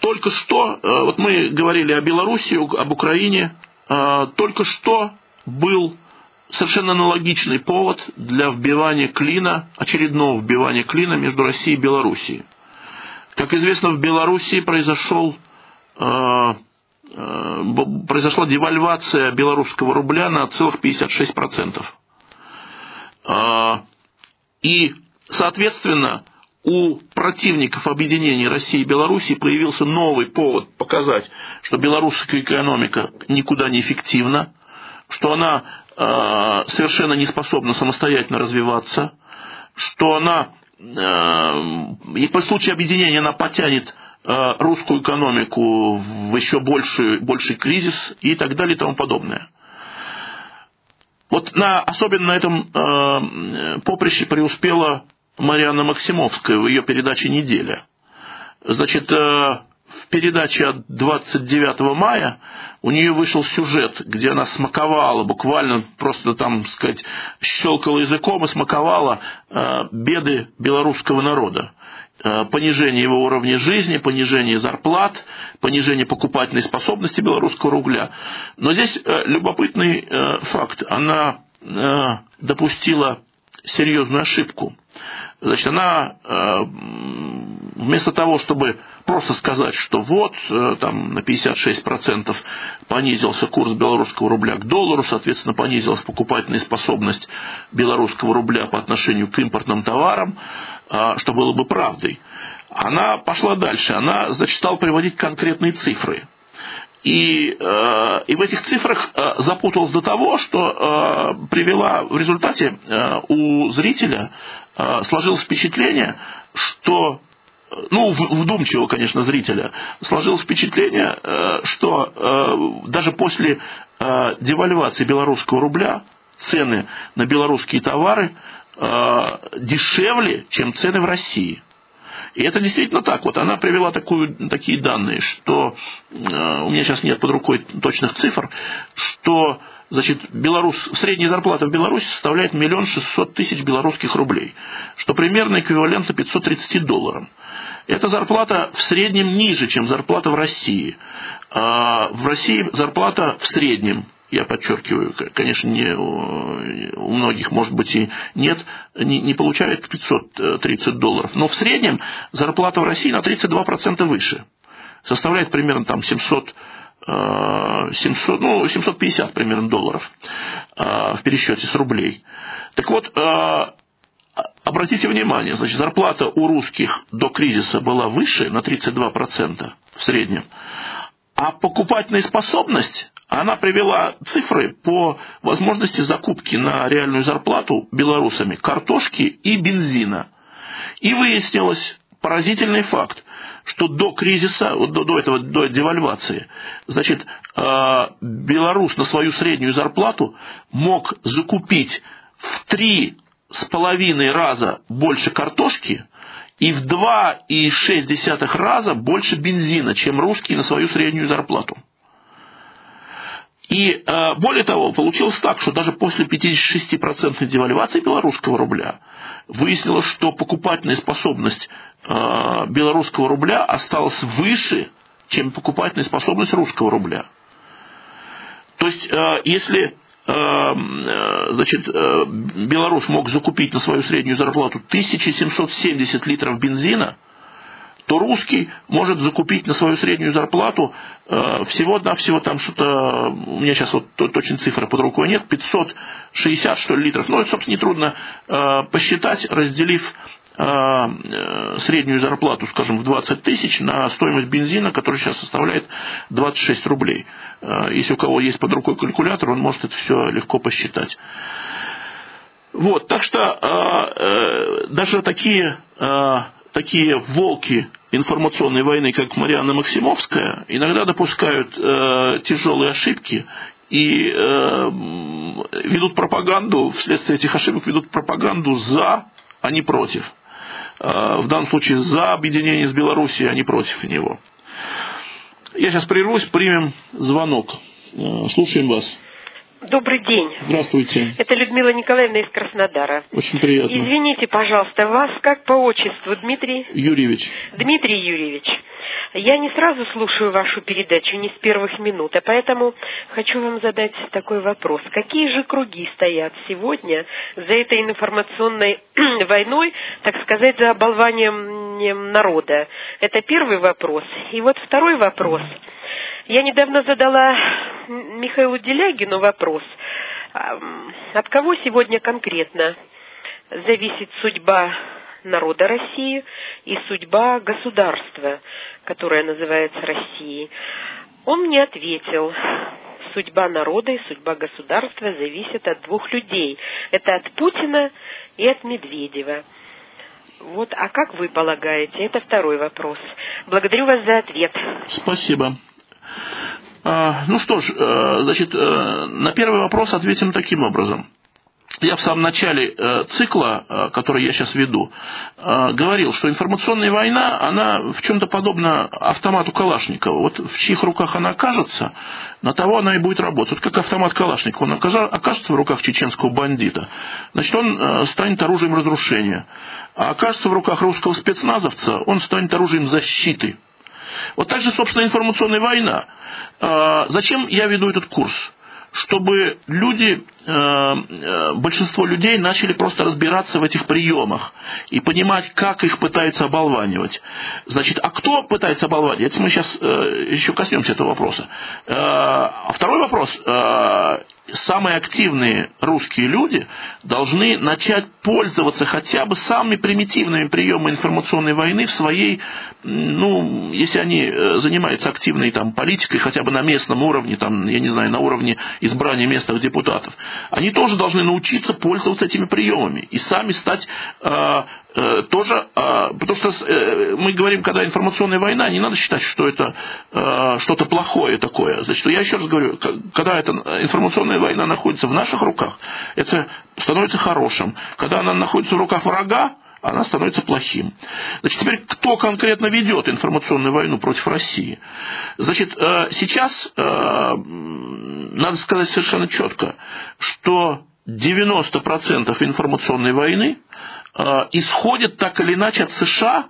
S2: Только что, вот мы говорили о Белоруссии, об Украине, только что был совершенно аналогичный повод для вбивания клина, очередного вбивания клина между Россией и Белоруссией. Как известно, в Белоруссии произошел, э, э, произошла девальвация белорусского рубля на целых 56%. Э, и, соответственно, у противников объединения России и Белоруссии появился новый повод показать, что белорусская экономика никуда не эффективна, что она э, совершенно не способна самостоятельно развиваться, что она э, и по случаю объединения она потянет э, русскую экономику в еще больший, больший кризис и так далее и тому подобное. Вот на, особенно на этом э, поприще преуспела Марианна Максимовская в ее передаче «Неделя». Значит, э, передаче от 29 мая у нее вышел сюжет, где она смаковала, буквально просто там, сказать, щелкала языком и смаковала э, беды белорусского народа. Э, понижение его уровня жизни, понижение зарплат, понижение покупательной способности белорусского рубля. Но здесь э, любопытный факт. Она допустила серьезную ошибку. Значит, она вместо того, чтобы просто сказать, что вот э, там на 56% понизился курс белорусского рубля к доллару, соответственно, понизилась покупательная способность белорусского рубля по отношению к импортным товарам, э, что было бы правдой. Она пошла дальше, она, значит, стала приводить конкретные цифры. И, э, и в этих цифрах э, запуталась до того, что привела в результате у зрителя сложилось впечатление, что ну, вдумчивого, конечно, зрителя, сложилось впечатление, э, что э, даже после э, девальвации белорусского рубля цены на белорусские товары дешевле, чем цены в России. И это действительно так. Вот она привела такую, такие данные, что у меня сейчас нет под рукой точных цифр, что значит, Беларусь, средняя зарплата в Беларуси составляет миллион шестьсот тысяч белорусских рублей, что примерно эквивалентно 530 долларам. Эта зарплата в среднем ниже, чем зарплата в России. А в России зарплата в среднем я подчеркиваю, конечно, не, у многих, может быть, и нет, не, не получает 530 долларов. Но в среднем зарплата в России на 32% выше. Составляет примерно там 700 700, ну, 750 примерно долларов в пересчете с рублей. Так вот, обратите внимание, значит, зарплата у русских до кризиса была выше на 32% в среднем, а покупательная способность, она привела цифры по возможности закупки на реальную зарплату белорусами картошки и бензина. И выяснилось поразительный факт, что до кризиса, до, до этого, до девальвации, значит, э, Беларусь на свою среднюю зарплату мог закупить в три с половиной раза больше картошки и в два и шесть десятых раза больше бензина, чем русские на свою среднюю зарплату. И э, более того, получилось так, что даже после 56% девальвации белорусского рубля выяснилось, что покупательная способность э, белорусского рубля осталась выше, чем покупательная способность русского рубля. То есть, э, если значит, Беларусь мог закупить на свою среднюю зарплату 1770 литров бензина – то русский может закупить на свою среднюю зарплату э, всего-навсего там что-то, у меня сейчас вот точно цифры под рукой нет, 560 что ли литров. Ну, это, собственно, нетрудно э, посчитать, разделив э, среднюю зарплату, скажем, в 20 тысяч на стоимость бензина, которая сейчас составляет 26 рублей. Если у кого есть под рукой калькулятор, он может это все легко посчитать. Вот, так что э, даже такие э, такие волки информационной войны, как Марианна Максимовская, иногда допускают э, тяжелые ошибки и э, ведут пропаганду, вследствие этих ошибок ведут пропаганду за, а не против. Э, в данном случае за объединение с Белоруссией, а не против него. Я сейчас прервусь, примем звонок. Э, слушаем вас.
S4: Добрый день.
S2: Здравствуйте.
S4: Это Людмила Николаевна из Краснодара.
S2: Очень приятно.
S4: Извините, пожалуйста, вас как по отчеству, Дмитрий?
S2: Юрьевич.
S4: Дмитрий Юрьевич. Я не сразу слушаю вашу передачу, не с первых минут, а поэтому хочу вам задать такой вопрос. Какие же круги стоят сегодня за этой информационной войной, так сказать, за оболванием народа? Это первый вопрос. И вот второй вопрос. Я недавно задала Михаилу Делягину вопрос. От кого сегодня конкретно зависит судьба народа России и судьба государства, которое называется Россией? Он мне ответил, судьба народа и судьба государства зависит от двух людей. Это от Путина и от Медведева. Вот, а как вы полагаете? Это второй вопрос. Благодарю вас за ответ.
S2: Спасибо. А, ну что ж, э, значит, э, на первый вопрос ответим таким образом. Я в самом начале э, цикла, который я сейчас веду, говорил, что информационная война, она в чем-то подобна автомату Калашникова. Вот в чьих руках она окажется, на того она и будет работать. Вот как автомат Калашникова, он окажется в руках чеченского бандита, значит, он станет оружием разрушения. А окажется в руках русского спецназовца, он станет оружием защиты. Вот так же, собственно, информационная война. А, зачем я веду этот курс? Чтобы люди, а, а, большинство людей начали просто разбираться в этих приемах и понимать, как их пытаются оболванивать. Значит, а кто пытается оболванивать? Это мы сейчас э, еще коснемся этого вопроса. А второй вопрос самые активные русские люди должны начать пользоваться хотя бы самыми примитивными приемами информационной войны в своей, ну, если они э, занимаются активной там, политикой хотя бы на местном уровне, там, я не знаю, на уровне избрания местных депутатов, они тоже должны научиться пользоваться этими приемами и сами стать э, э, тоже, потому что мы говорим, когда информационная война, не надо считать, что это что-то плохое такое. Значит, я еще раз говорю, когда эта информационная война находится в наших руках, это становится хорошим. Когда она находится в руках врага, она становится плохим. Значит, теперь кто конкретно ведет информационную войну против России? Значит, сейчас надо сказать совершенно четко, что 90% информационной войны э, исходят так или иначе от США,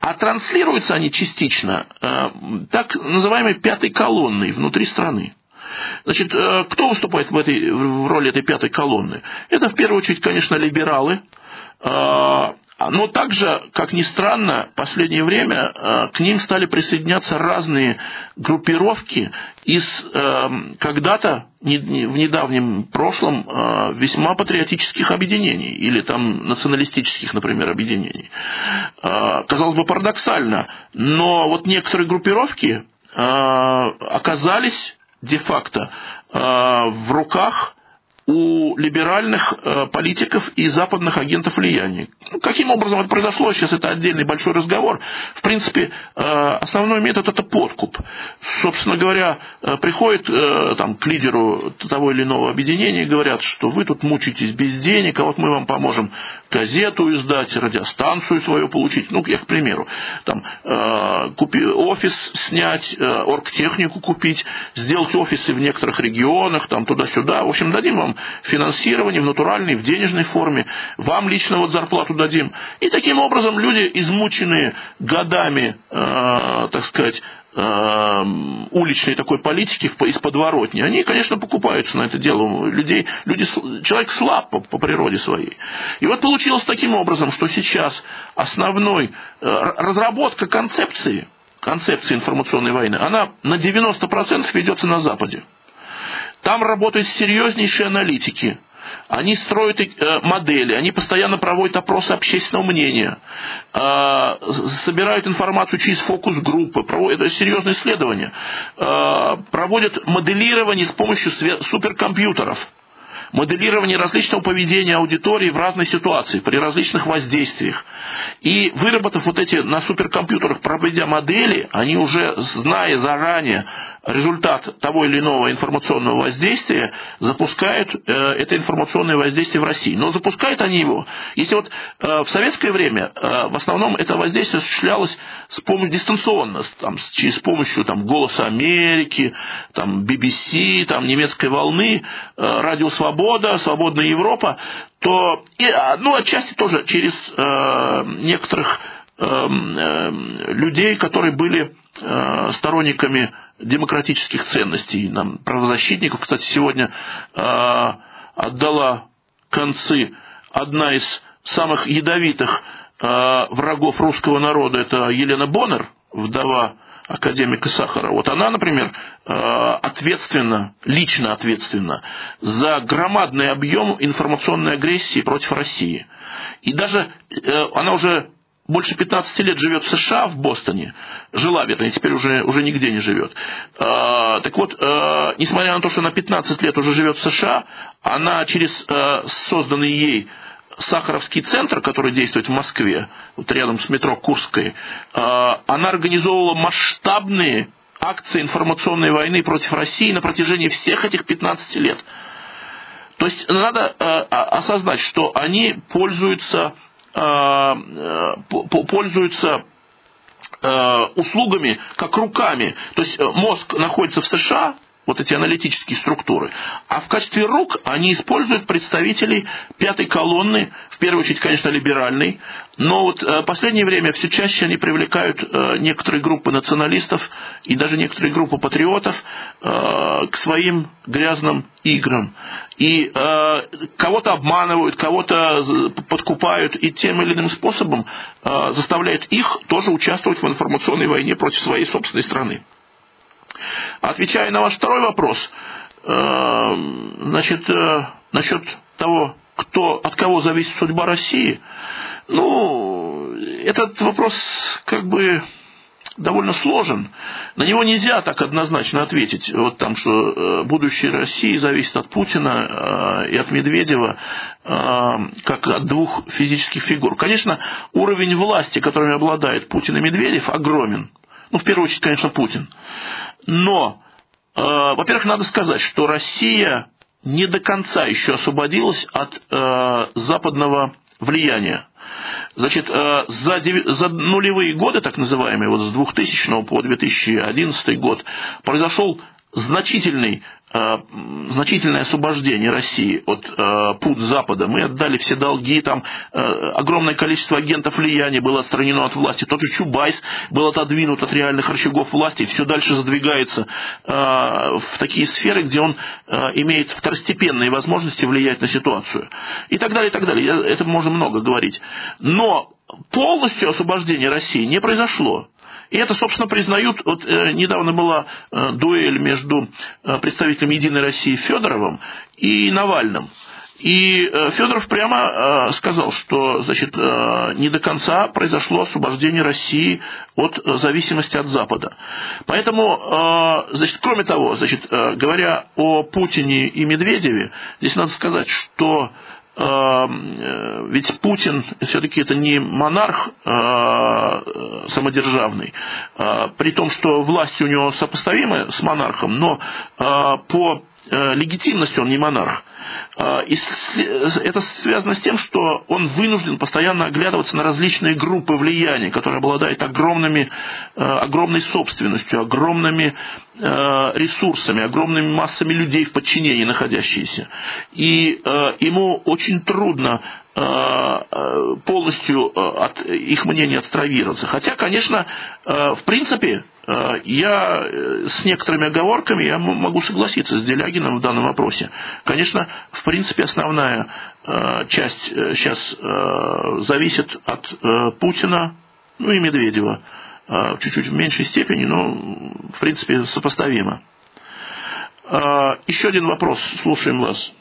S2: а транслируются они частично э, так называемой пятой колонной внутри страны. Значит, э, кто выступает в, этой, в роли этой пятой колонны? Это в первую очередь, конечно, либералы, э, но также, как ни странно, в последнее время э, к ним стали присоединяться разные группировки из э, когда-то в недавнем прошлом э, весьма патриотических объединений или там националистических, например, объединений. Казалось бы, парадоксально, но вот некоторые группировки оказались де-факто в руках у либеральных э, политиков и западных агентов влияния. Ну, каким образом это произошло, сейчас это отдельный большой разговор. В принципе, э, основной метод – это подкуп. Собственно говоря, э, приходит там, к лидеру того или иного объединения и говорят, что вы тут мучаетесь без денег, а вот мы вам поможем газету издать, радиостанцию свою получить. Ну, я к примеру, там, купи, офис снять, оргтехнику купить, сделать офисы в некоторых регионах, там, туда-сюда. В общем, дадим вам финансирование в натуральной, в денежной форме, вам лично вот зарплату дадим. И таким образом люди, измученные годами, э, так сказать, э, уличной такой политики из подворотни, они, конечно, покупаются на это дело. Людей, люди, человек слаб по, по природе своей. И вот получилось таким образом, что сейчас основной э, разработка концепции, концепции информационной войны, она на 90% ведется на Западе. Там работают серьезнейшие аналитики. Они строят э, модели, они постоянно проводят опросы общественного мнения, э, собирают информацию через фокус-группы, проводят серьезные исследования, э, проводят моделирование с помощью суперкомпьютеров – моделирование различного поведения аудитории в разной ситуации, при различных воздействиях. И выработав вот эти на суперкомпьютерах, проведя модели, они уже, зная заранее результат того или иного информационного воздействия, запускают э, это информационное воздействие в России. Но запускают они его. Если вот э, в советское время э, в основном это воздействие осуществлялось с помощью дистанционно, там, через помощью там, «Голоса Америки», там, BBC, там, немецкой волны, э, «Радио Свобода», «Свободная Европа», то, и, а, ну, отчасти тоже через э, некоторых э, э, людей, которые были э, сторонниками демократических ценностей, нам, правозащитников. Кстати, сегодня э, отдала концы одна из самых ядовитых э, врагов русского народа, это Елена Боннер, вдова академика Сахара. Вот она, например, э, ответственна, лично ответственна за громадный объем информационной агрессии против России. И даже э, она уже больше 15 лет живет в США, в Бостоне, жила, вернее, теперь уже, уже нигде не живет. Э, так вот, несмотря на то, что она 15 лет уже живет в США, она через созданный ей Сахаровский центр, который действует в Москве, вот рядом с метро Курской, э, она организовывала масштабные акции информационной войны против России на протяжении всех этих 15 лет. То есть надо э, осознать, что они пользуются, э, пользуются услугами как руками. То есть мозг находится в США, вот эти аналитические структуры. А в качестве рук они используют представителей пятой колонны, в первую очередь, конечно, либеральной, но вот э, в последнее время все чаще они привлекают э, некоторые группы националистов и даже некоторые группы патриотов э, к своим грязным играм. И кого-то обманывают, кого-то подкупают и тем или иным способом заставляют их тоже участвовать в информационной войне против своей собственной страны. Отвечая на ваш второй вопрос, э, значит, э, насчет того, кто, от кого зависит судьба России, ну, этот вопрос как бы довольно сложен. На него нельзя так однозначно ответить. Вот там, что будущее России зависит от Путина и от Медведева, как от двух физических фигур. Конечно, уровень власти, которыми обладает Путин и Медведев, огромен. Ну, в первую очередь, конечно, Путин. Но, во-первых, надо сказать, что Россия не до конца еще освободилась от западного влияния. Значит, э, за, за нулевые годы, так называемые, вот с 2000 по 2011 год, произошел значительный Э, значительное освобождение России от э, пут Запада. Мы отдали все долги, там э, огромное количество агентов влияния было отстранено от власти. Тот же Чубайс был отодвинут от реальных рычагов власти все дальше задвигается э, в такие сферы, где он э, имеет второстепенные возможности влиять на ситуацию. И так далее, и так далее. Это можно много говорить. Но полностью освобождение России не произошло. И это, собственно, признают, вот э, недавно была э, дуэль между э, представителем «Единой России» Федоровым и Навальным. И Федоров прямо сказал, что значит, не до конца произошло освобождение России от зависимости от Запада. Поэтому, значит, кроме того, значит, говоря о Путине и Медведеве, здесь надо сказать, что ведь Путин все-таки это не монарх э, самодержавный, э, при том, что власть у него сопоставима с монархом, но по легитимности он не монарх. А, и это связано с тем, что он вынужден постоянно оглядываться на различные группы влияния, которые обладают огромными, а, огромной собственностью, огромными а, ресурсами, огромными массами людей в подчинении находящиеся. И ему очень трудно полностью от их мнения отстравироваться. Хотя, конечно, в принципе, Э, я э, с некоторыми оговорками я могу согласиться с Делягином в данном вопросе. Конечно, в принципе, основная э, часть сейчас зависит от Путина, ну и Медведева, чуть-чуть в меньшей степени, но в принципе сопоставимо. Еще один вопрос, слушаем вас.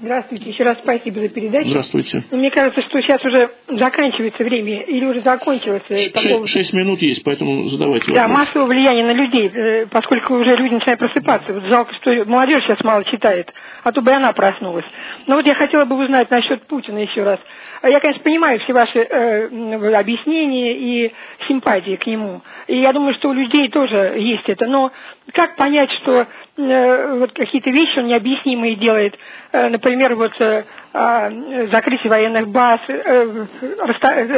S5: Здравствуйте, еще раз спасибо за передачу.
S2: Здравствуйте.
S5: Ну, мне кажется, что сейчас уже заканчивается время, или уже закончилось.
S2: Шесть, шесть минут есть, поэтому задавайте вопрос.
S5: Да, массовое влияние на людей, э, поскольку уже люди начинают просыпаться. Вот жалко, что молодежь сейчас мало читает, а то бы она проснулась. Но вот я хотела бы узнать насчет Путина еще раз. Я, конечно, понимаю все ваши э, объяснения и симпатии к нему. И я думаю, что у людей тоже есть это. Но как понять, что э, вот какие-то вещи он необъяснимые делает? Э, например, вот э, э, закрытие военных баз, э,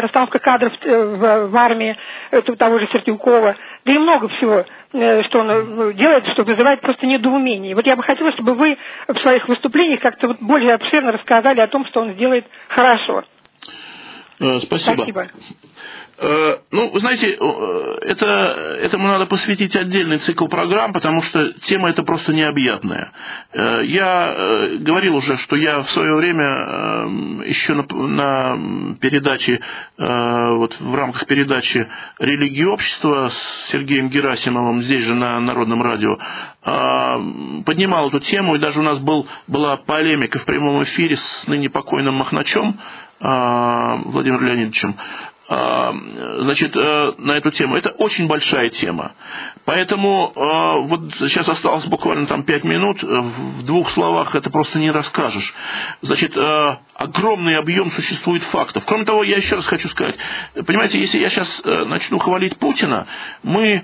S5: расстановка кадров э, в, армии э, того же Сертюкова. Да и много всего, э, что он э, делает, что вызывает просто недоумение. Вот я бы хотела, чтобы вы в своих выступлениях как-то вот более обширно рассказали о том, что он сделает хорошо.
S2: Э, спасибо. Спасибо. Э, ну, вы знаете, э, это, этому надо посвятить отдельный цикл программ, потому что тема эта просто необъятная. Я говорил уже, что я в свое время еще на, на передаче, вот в рамках передачи «Религии общества» с Сергеем Герасимовым здесь же на Народном радио поднимал эту тему, и даже у нас был, была полемика в прямом эфире с ныне покойным Махначем, Владимиром Леонидовичем, а, значит, э, на эту тему. Это очень большая тема. Поэтому э, вот сейчас осталось буквально там пять минут, в двух словах это просто не расскажешь. Значит, э, огромный объем существует фактов. Кроме того, я еще раз хочу сказать, понимаете, если я сейчас начну хвалить Путина, мы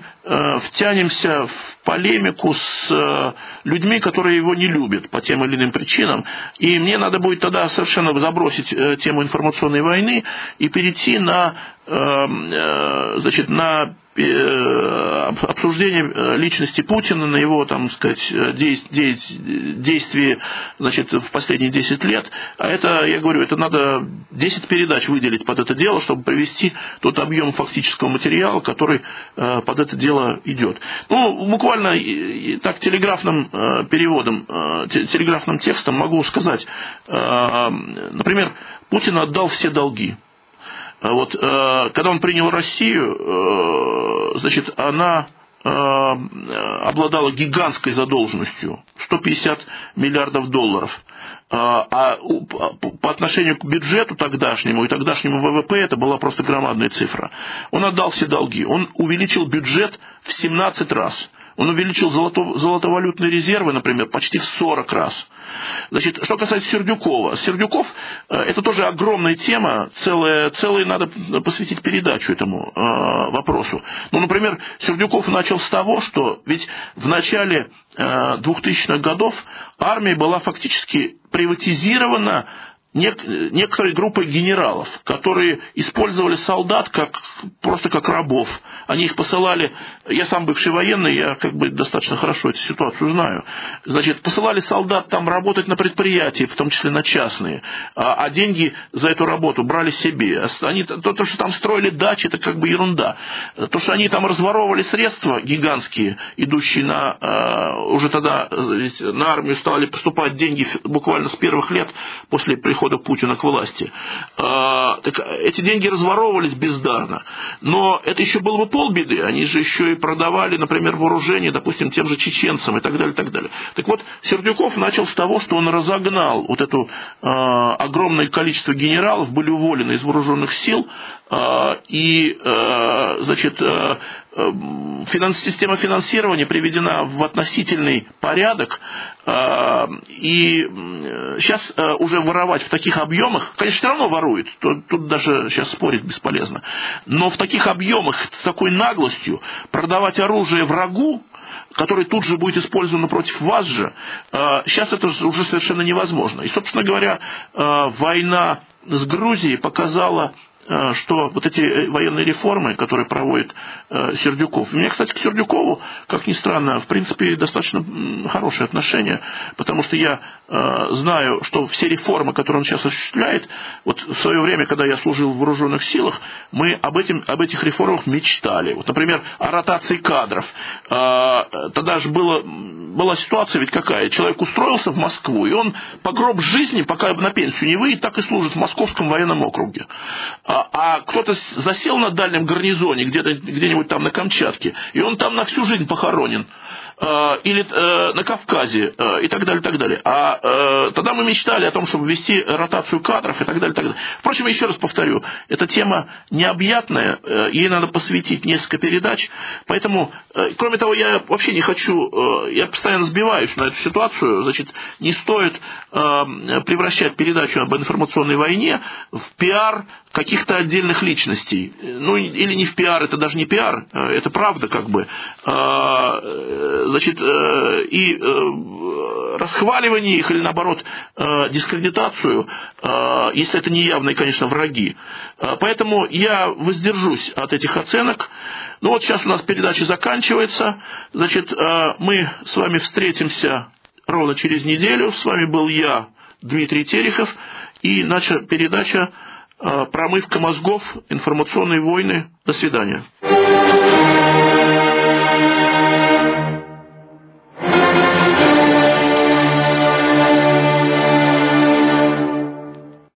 S2: втянемся в полемику с людьми, которые его не любят по тем или иным причинам, и мне надо будет тогда совершенно забросить тему информационной войны и перейти на Эм, э, значит, на э, обсуждение э, личности Путина, на его, там, сказать, действия значит, в последние 10 лет. А это, я говорю, это надо 10 передач выделить под это дело, чтобы привести тот объем фактического материала, который под это дело идет. Ну, буквально так телеграфным переводом, телеграфным текстом могу сказать, например, Путин отдал все долги. А вот, э, когда он принял Россию, э, значит, она э, обладала гигантской задолженностью, что 150 миллиардов долларов. А по отношению к бюджету тогдашнему и тогдашнему ВВП это была просто громадная цифра. Он отдал все долги, он увеличил бюджет в 17 раз. Он увеличил золото, золотовалютные резервы, например, почти в 40 раз. Значит, что касается Сердюкова. Сердюков э, – это тоже огромная тема, целая, целая надо посвятить передачу этому э, вопросу. Ну, например, Сердюков начал с того, что ведь в начале э, 2000-х годов армия была фактически приватизирована некоторой группой генералов, которые использовали солдат как, просто как рабов. Они их посылали, я сам бывший военный, я как бы достаточно хорошо эту ситуацию знаю. Значит, посылали солдат там работать на предприятии, в том числе на частные, а, а деньги за эту работу брали себе. Они, то, то, что там строили дачи, это как бы ерунда. То, что они там разворовывали средства гигантские, идущие на, а, уже тогда на армию стали поступать деньги буквально с первых лет после прихода прихода Путина к власти. А, так эти деньги разворовывались бездарно. Но это еще было бы полбеды. Они же еще и продавали, например, вооружение, допустим, тем же чеченцам и так далее, так далее. Так вот, Сердюков начал с того, что он разогнал вот это а, огромное количество генералов, были уволены из вооруженных сил, а, и, значит, а, система финансирования приведена в относительный порядок, и сейчас уже воровать в таких объемах, конечно, все равно воруют, тут даже сейчас спорить бесполезно, но в таких объемах, с такой наглостью продавать оружие врагу, который тут же будет использован против вас же, сейчас это уже совершенно невозможно. И, собственно говоря, война с Грузией показала Э, что вот эти э, военные реформы, которые проводит э, Сердюков, у меня, кстати, к Сердюкову, как ни странно, в принципе, достаточно хорошие отношения, потому что я знаю, что все реформы, которые он сейчас осуществляет, вот в свое время, когда я служил в вооруженных силах, мы об, этим, об этих реформах мечтали. Вот, например, о ротации кадров. Тогда же было, была ситуация ведь какая? Человек устроился в Москву, и он по гроб жизни, пока на пенсию не выйдет, так и служит в Московском военном округе а, а кто-то засел на дальнем гарнизоне, где-то, где-нибудь там на Камчатке, и он там на всю жизнь похоронен. Э, или э, на Кавказе э, и так далее, и так далее. А тогда мы мечтали о том, чтобы ввести ротацию кадров и так далее, и так далее. Впрочем, еще раз повторю, эта тема необъятная, ей надо посвятить несколько передач, поэтому, кроме того, я вообще не хочу, я постоянно сбиваюсь на эту ситуацию, значит, не стоит превращать передачу об информационной войне в пиар каких-то отдельных личностей. Ну, или не в пиар, это даже не пиар, это правда как бы значит, э, и э, расхваливание их или, наоборот, э, дискредитацию, если это не явные, конечно, враги. Поэтому я воздержусь от этих оценок. Ну вот сейчас у нас передача заканчивается. Значит, мы с вами встретимся ровно через неделю. С вами был я, Дмитрий Терехов, и наша передача «Промывка мозгов. Информационные войны». До свидания.